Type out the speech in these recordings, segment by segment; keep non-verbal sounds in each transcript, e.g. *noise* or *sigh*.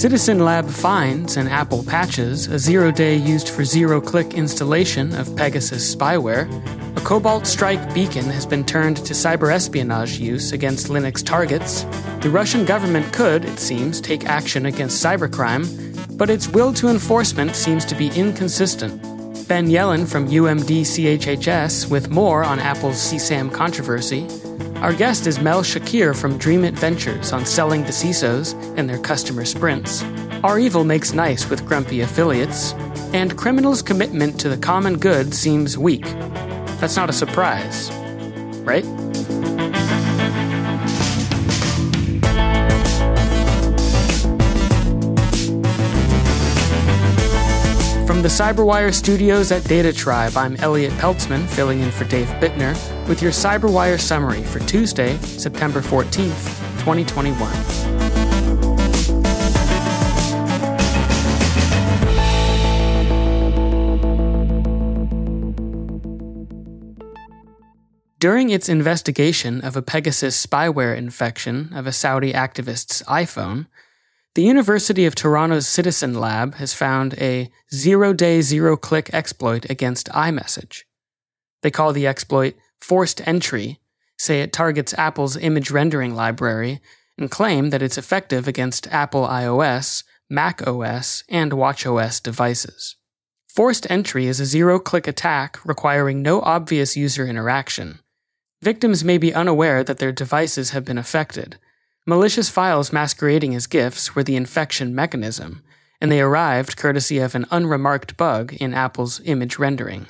Citizen Lab finds and Apple patches a zero day used for zero click installation of Pegasus spyware. A Cobalt Strike beacon has been turned to cyber espionage use against Linux targets. The Russian government could, it seems, take action against cybercrime, but its will to enforcement seems to be inconsistent. Ben Yelin from UMD CHHS with more on Apple's CSAM controversy. Our guest is Mel Shakir from Dreamit Ventures on selling to CISOs and their customer sprints. REvil makes nice with grumpy affiliates, and criminals' commitment to the common good seems weak. That's not a surprise, right? From the Cyberwire studios at Data Tribe, I'm Elliot Peltzman, filling in for Dave Bittner, with your Cyberwire summary for Tuesday, September 14th, 2021. During its investigation of a Pegasus spyware infection of a Saudi activist's iPhone, the University of Toronto's Citizen Lab has found a zero day, zero click exploit against iMessage. They call the exploit forced entry, say it targets Apple's image rendering library, and claim that it's effective against Apple iOS, Mac OS, and WatchOS devices. Forced entry is a zero click attack requiring no obvious user interaction. Victims may be unaware that their devices have been affected. Malicious files masquerading as GIFs were the infection mechanism, and they arrived courtesy of an unremarked bug in Apple's image rendering.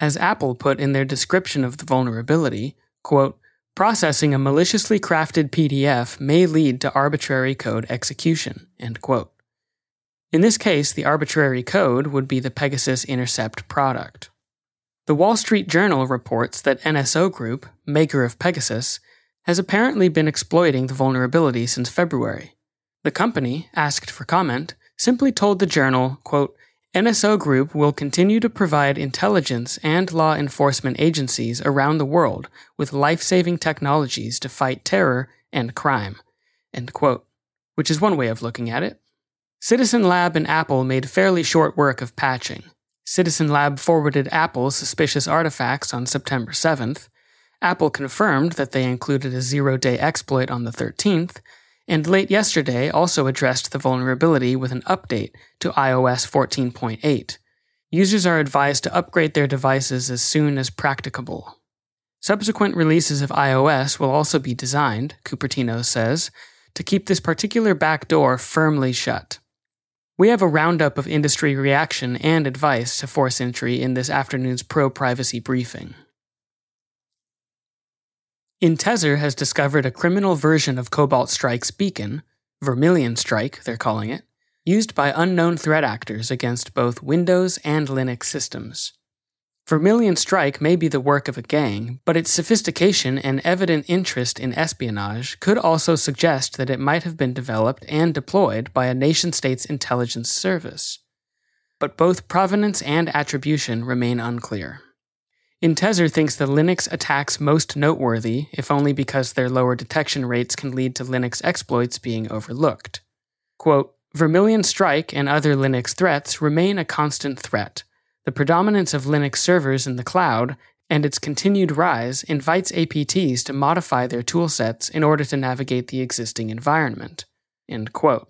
As Apple put in their description of the vulnerability, quote, processing a maliciously crafted PDF may lead to arbitrary code execution, end quote. In this case, the arbitrary code would be the Pegasus Intercept product. The Wall Street Journal reports that NSO Group, maker of Pegasus, has apparently been exploiting the vulnerability since February. The company, asked for comment, simply told the journal, quote, NSO Group will continue to provide intelligence and law enforcement agencies around the world with life saving technologies to fight terror and crime. Quote. Which is one way of looking at it. Citizen Lab and Apple made fairly short work of patching. Citizen Lab forwarded Apple suspicious artifacts on September 7th. Apple confirmed that they included a zero day exploit on the 13th, and late yesterday also addressed the vulnerability with an update to iOS 14.8. Users are advised to upgrade their devices as soon as practicable. Subsequent releases of iOS will also be designed, Cupertino says, to keep this particular backdoor firmly shut. We have a roundup of industry reaction and advice to force entry in this afternoon's pro privacy briefing. Intezer has discovered a criminal version of Cobalt Strike's beacon, Vermilion Strike, they're calling it, used by unknown threat actors against both Windows and Linux systems. Vermilion Strike may be the work of a gang, but its sophistication and evident interest in espionage could also suggest that it might have been developed and deployed by a nation state's intelligence service. But both provenance and attribution remain unclear. Intezer thinks the Linux attacks most noteworthy, if only because their lower detection rates can lead to Linux exploits being overlooked. Quote, Vermilion Strike and other Linux threats remain a constant threat. The predominance of Linux servers in the cloud and its continued rise invites APTs to modify their toolsets in order to navigate the existing environment. End quote.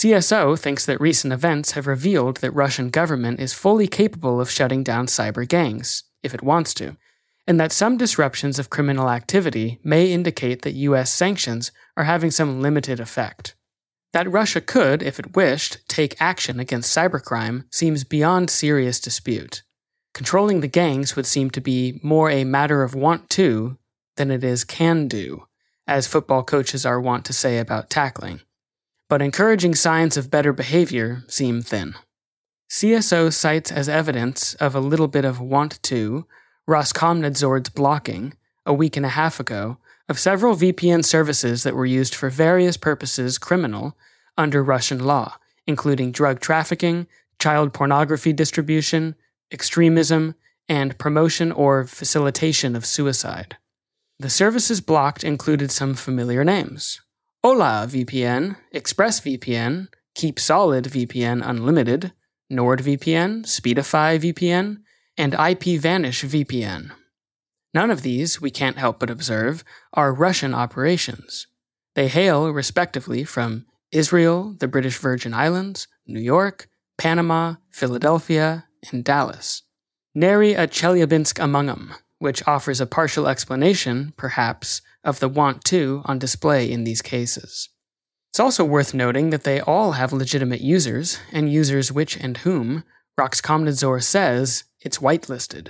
CSO thinks that recent events have revealed that Russian government is fully capable of shutting down cyber gangs. if it wants to, and that some disruptions of criminal activity may indicate that US sanctions are having some limited effect. That Russia could, if it wished, take action against cybercrime seems beyond serious dispute. Controlling the gangs would seem to be more a matter of want to than it is can do, as football coaches are wont to say about tackling. But encouraging signs of better behavior seem thin. CSO cites as evidence of a little bit of want to Roskomnadzor's blocking, a week and a half ago, of several VPN services that were used for various purposes criminal under Russian law, including drug trafficking, child pornography distribution, extremism, and promotion or facilitation of suicide. The services blocked included some familiar names Hola VPN, ExpressVPN, Keep Solid VPN Unlimited, NordVPN, Speedify VPN, and IPVanish VPN. None of these, we can't help but observe, are Russian operations. They hail, respectively, from Israel, the British Virgin Islands, New York, Panama, Philadelphia, and Dallas. Nary a Chelyabinsk among them, which offers a partial explanation, perhaps, of the want to on display in these cases. It's also worth noting that they all have legitimate users, and users which and whom Roskomnadzor says it's whitelisted.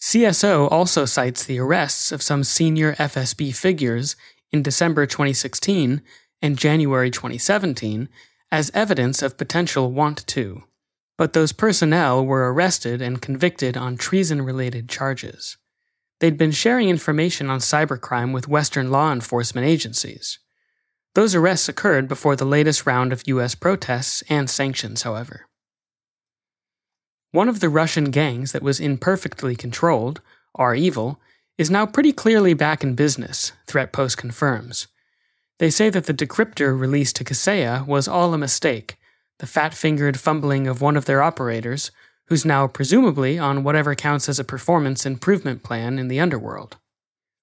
CSO also cites the arrests of some senior FSB figures in December 2016 and January 2017 as evidence of potential want to but those personnel were arrested and convicted on treason related charges. They'd been sharing information on cybercrime with Western law enforcement agencies. Those arrests occurred before the latest round of U.S. protests and sanctions, however. One of the Russian gangs that was imperfectly controlled, REvil, is now pretty clearly back in business, Threatpost confirms. They say that the decryptor released to Kaseya was all a mistake, the fat fingered fumbling of one of their operators, who's now presumably on whatever counts as a performance improvement plan in the underworld.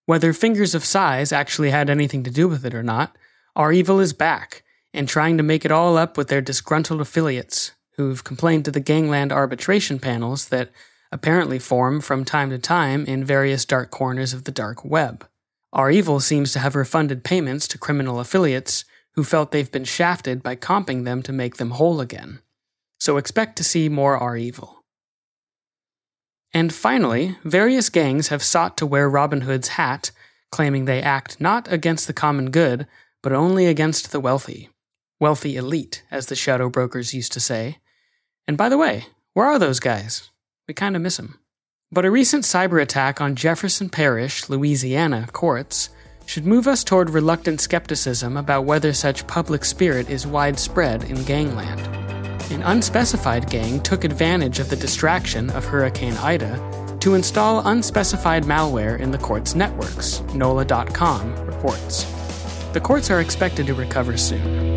Whether Fingers of Size actually had anything to do with it or not, REvil is back and trying to make it all up with their disgruntled affiliates, who've complained to the gangland arbitration panels that apparently form from time to time in various dark corners of the dark web. REvil seems to have refunded payments to criminal affiliates who felt they've been shafted by comping them to make them whole again. So expect to see more REvil. And finally, various gangs have sought to wear Robin Hood's hat, claiming they act not against the common good, but only against the wealthy. Wealthy elite, as the shadow brokers used to say. And by the way, where are those guys? We kind of miss them. But a recent cyber attack on Jefferson Parish, Louisiana courts should move us toward reluctant skepticism about whether such public spirit is widespread in gangland. An unspecified gang took advantage of the distraction of Hurricane Ida to install unspecified malware in the court's networks, NOLA.com reports. The courts are expected to recover soon.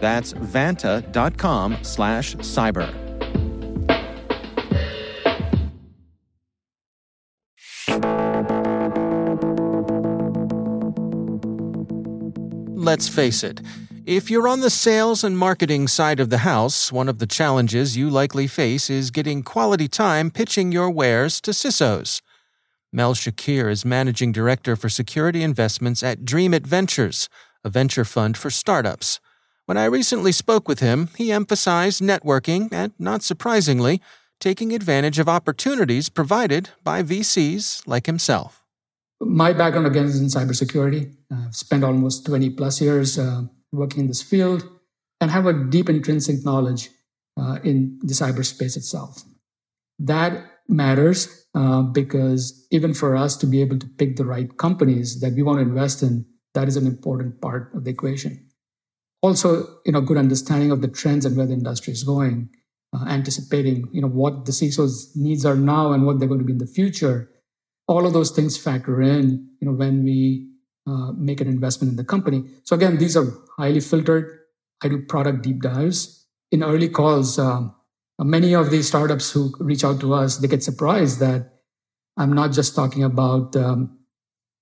That's vanta.com slash cyber. Let's face it, if you're on the sales and marketing side of the house, one of the challenges you likely face is getting quality time pitching your wares to CISOs. Mel Shakir is Managing Director for Security Investments at Dream Ventures, a venture fund for startups. When I recently spoke with him, he emphasized networking and, not surprisingly, taking advantage of opportunities provided by VCs like himself. My background again is in cybersecurity. I've spent almost 20 plus years uh, working in this field and have a deep intrinsic knowledge uh, in the cyberspace itself. That matters uh, because even for us to be able to pick the right companies that we want to invest in, that is an important part of the equation. Also, you know, good understanding of the trends and where the industry is going, uh, anticipating, you know, what the CISO's needs are now and what they're going to be in the future. All of those things factor in you know when we uh, make an investment in the company. So again these are highly filtered. I do product deep dives. In early calls um, many of these startups who reach out to us they get surprised that i'm not just talking about um,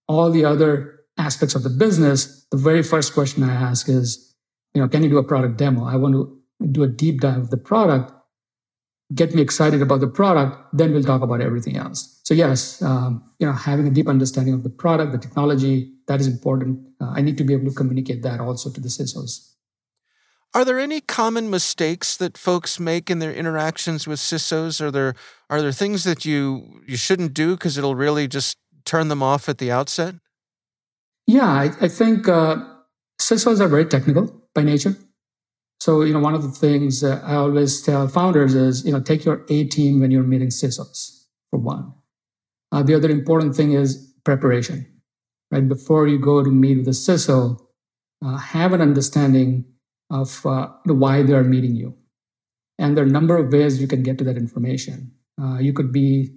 all the other aspects of the business. The very first question i ask is you know can you do a product demo i want to do a deep dive of the product get me excited about the product, then we'll talk about everything else. So yes, um, you know, having a deep understanding of the product, the technology, that is important. Uh, I need to be able to communicate that also to the CISOs. Are there any common mistakes that folks make in their interactions with CISOs? Are there are there things that you you shouldn't do because it'll really just turn them off at the outset? Yeah, I, I think uh, CISOs are very technical by nature. So, you know, one of the things uh, I always tell founders is, you know, take your A team when you're meeting CISOs, for one. Uh, the other important thing is preparation, right? Before you go to meet with a CISO, uh, have an understanding of uh, why they're meeting you. And there are a number of ways you can get to that information. Uh, you could be,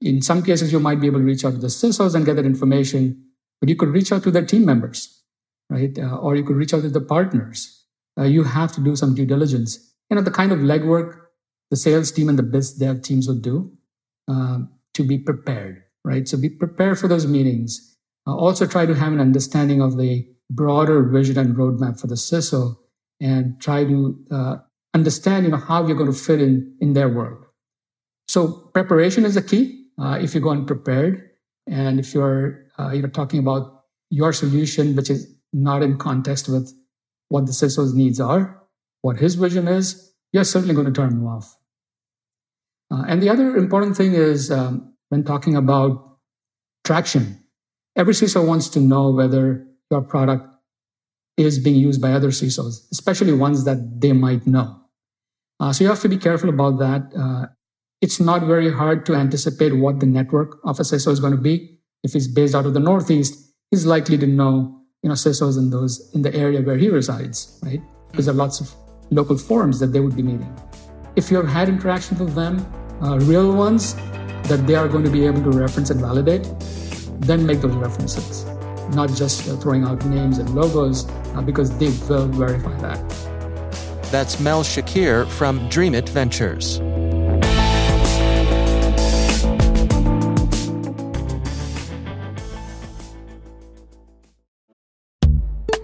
in some cases, you might be able to reach out to the CISOs and get that information, but you could reach out to their team members, right? Uh, or you could reach out to the partners uh, you have to do some due diligence. You know, the kind of legwork the sales team and the biz dev teams would do um, to be prepared, right? So be prepared for those meetings. Uh, also try to have an understanding of the broader vision and roadmap for the CISO and try to uh, understand, you know, how you're going to fit in in their world. So preparation is the key. Uh, if you go unprepared and if you're, uh, you know, talking about your solution, which is not in context with what the CISO's needs are, what his vision is, you're certainly going to turn him off. Uh, and the other important thing is um, when talking about traction, every CISO wants to know whether your product is being used by other CISOs, especially ones that they might know. Uh, so you have to be careful about that. Uh, it's not very hard to anticipate what the network of a CISO is going to be. If he's based out of the Northeast, he's likely to know you know CISOs in those in the area where he resides, right? Because there are lots of local forums that they would be meeting. If you have had interactions with them, uh, real ones that they are going to be able to reference and validate, then make those references, not just uh, throwing out names and logos, uh, because they will verify that. That's Mel Shakir from DreamIt Ventures.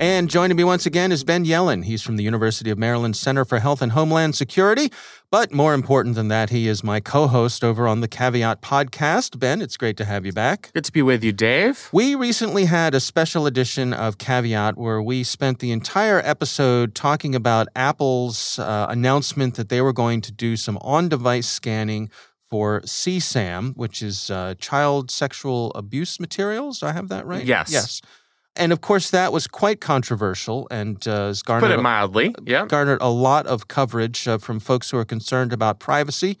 And joining me once again is Ben Yelin. He's from the University of Maryland Center for Health and Homeland Security. But more important than that, he is my co host over on the Caveat podcast. Ben, it's great to have you back. Good to be with you, Dave. We recently had a special edition of Caveat where we spent the entire episode talking about Apple's uh, announcement that they were going to do some on device scanning for CSAM, which is uh, child sexual abuse materials. Do I have that right? Yes. Yes. And of course, that was quite controversial and uh, has garnered, Put it mildly. Yeah. garnered a lot of coverage uh, from folks who are concerned about privacy.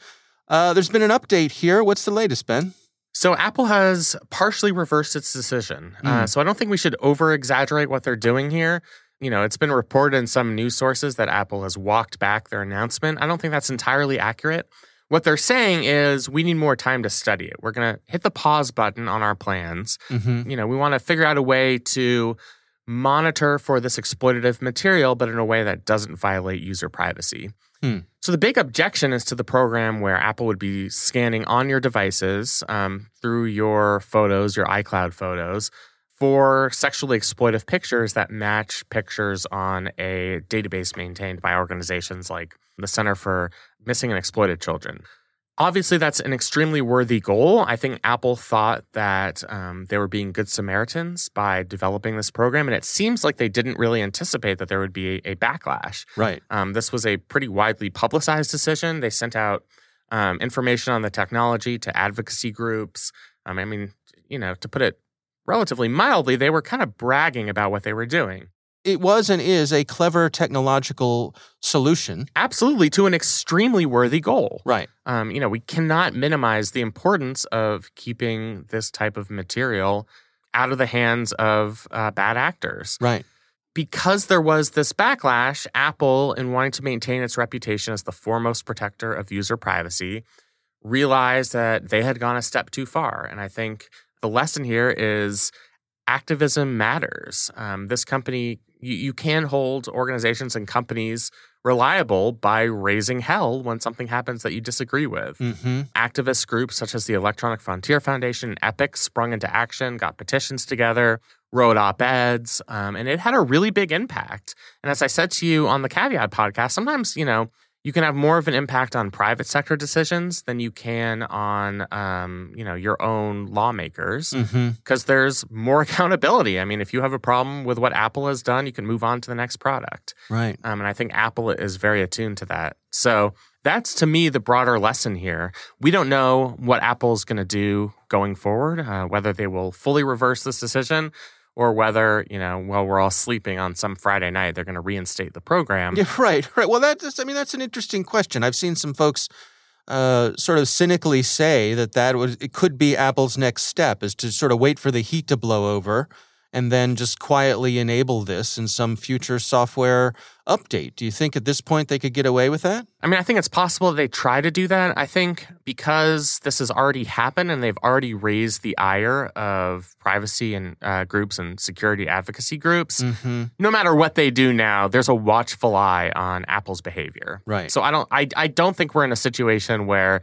Uh, there's been an update here. What's the latest, Ben? So Apple has partially reversed its decision. Uh, so I don't think we should over exaggerate what they're doing here. You know, it's been reported in some news sources that Apple has walked back their announcement. I don't think that's entirely accurate. What they're saying is we need more time to study it. We're going to hit the pause button on our plans. Mm-hmm. You know, we want to figure out a way to monitor for this exploitative material, but in a way that doesn't violate user privacy. Hmm. So the big objection is to the program where Apple would be scanning on your devices um, through your photos, your iCloud photos, for sexually exploitive pictures that match pictures on a database maintained by organizations like the Center for Missing and Exploited Children. Obviously, that's an extremely worthy goal. I think Apple thought that um, they were being good Samaritans by developing this program, and it seems like they didn't really anticipate that there would be a, a backlash. Right. Um, this was a pretty widely publicized decision. They sent out um, information on the technology to advocacy groups. Um, I mean, you know, to put it relatively mildly, they were kind of bragging about what they were doing. It was and is a clever technological solution. Absolutely, to an extremely worthy goal. Right. Um, you know, we cannot minimize the importance of keeping this type of material out of the hands of uh, bad actors. Right. because there was this backlash, Apple, in wanting to maintain its reputation as the foremost protector of user privacy, realized that they had gone a step too far. And I think the lesson here is activism matters. Um, this company, you, you can hold organizations and companies reliable by raising hell when something happens that you disagree with Mm-hmm. activist groups such as the Electronic Frontier Foundation and Epic sprung into action, got petitions together, wrote op eds, um, and it had a really big impact. And as I said to you on the Caveat podcast, sometimes, you know, you can have more of an impact on private sector decisions than you can on, um, you know, your own lawmakers Mm-hmm. because there's more *laughs* accountability. I mean, if you have a problem with what Apple has done, you can move on to the next product. Right. Um, and I think Apple is very attuned to that. So that's to me the broader lesson here. We don't know what Apple's going to do going forward, uh, whether they will fully reverse this decision or whether, you know, while we're all sleeping on some Friday night, they're going to reinstate the program. Yeah, right, right. Well, that's I mean that's an interesting question. I've seen some folks uh, sort of cynically say that that was it could be Apple's next step is to sort of wait for the heat to blow over and then just quietly enable this in some future software update. Do you think at this point they could get away with that? I mean, I think it's possible they try to do that. I think because this has already happened and they've already raised the ire of privacy and uh, groups and security advocacy groups, Mm-hmm. no matter what they do now, there's a watchful eye on Apple's behavior. Right. So I don't I I don't think we're in a situation where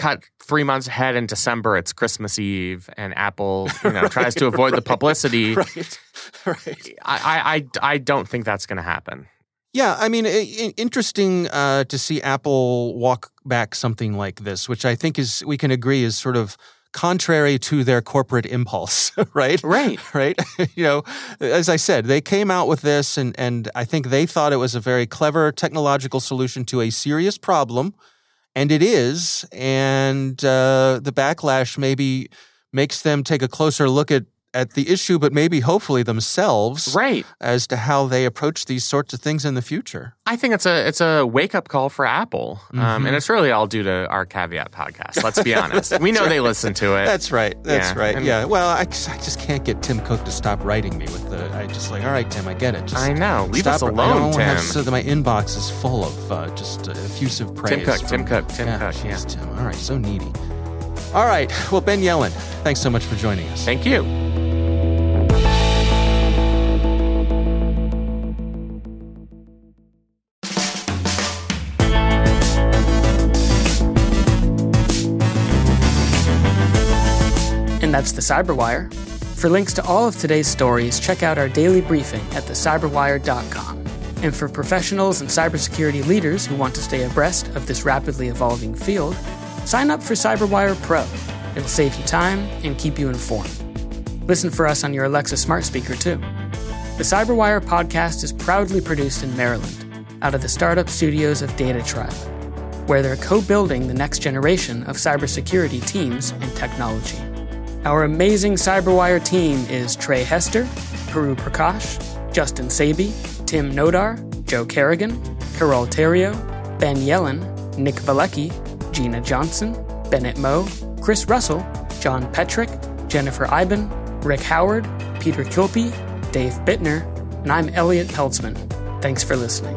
cut three months ahead in December, it's Christmas Eve, and Apple, you know, *laughs* tries to avoid the publicity. *laughs* right. Right. I, I, I, don't think that's going to happen. Yeah, I mean, interesting uh, to see Apple walk back something like this, which I think is we can agree is sort of contrary to their corporate impulse, *laughs* right? Right. Right. you know, as I said, they came out with this, and and I think they thought it was a very clever technological solution to a serious problem, and it is. And uh, the backlash maybe makes them take a closer look at at the issue, but maybe hopefully themselves Right. as to how they approach these sorts of things in the future. I think it's a it's a wake up call for Apple, um, Mm-hmm. and it's really all due to our caveat podcast. Let's be *laughs* honest. we know they listen to it. That's right. That's Yeah, right. and- yeah. Well, I, just- I just can't get Tim Cook to stop writing me with the. I just like, all right, Tim, I get it. Just I know. Leave stop us alone, don't have- Tim. so that my inbox is full of uh, just uh, effusive praise. Tim Cook, Tim Cook, Tim yeah, Cook, yeah. Tim. All right, so needy. All right. Well, Ben Yelin, thanks so much for joining us. Thank you. And that's the Cyberwire. For links to all of today's stories, check out our daily briefing at thecyberwire.com. And for professionals and cybersecurity leaders who want to stay abreast of this rapidly evolving field, sign up for Cyberwire Pro. It'll save you time and keep you informed. Listen for us on your Alexa smart speaker, too. The Cyberwire podcast is proudly produced in Maryland, out of the startup studios of Data Tribe, where they're co building the next generation of cybersecurity teams and technology. Our amazing Cyberwire team is Trey Hester, Puru Prakash, Justin Sabie, Tim Nodar, Joe Carrigan, Carole Theriault, Ben Yelin, Nick Veliky, Gina Johnson, Bennett Moe, Chris Russell, John Petrik, Jennifer Eiben, Rick Howard, Peter Kilpe, Dave Bittner, and I'm Elliot Peltzman. Thanks for listening.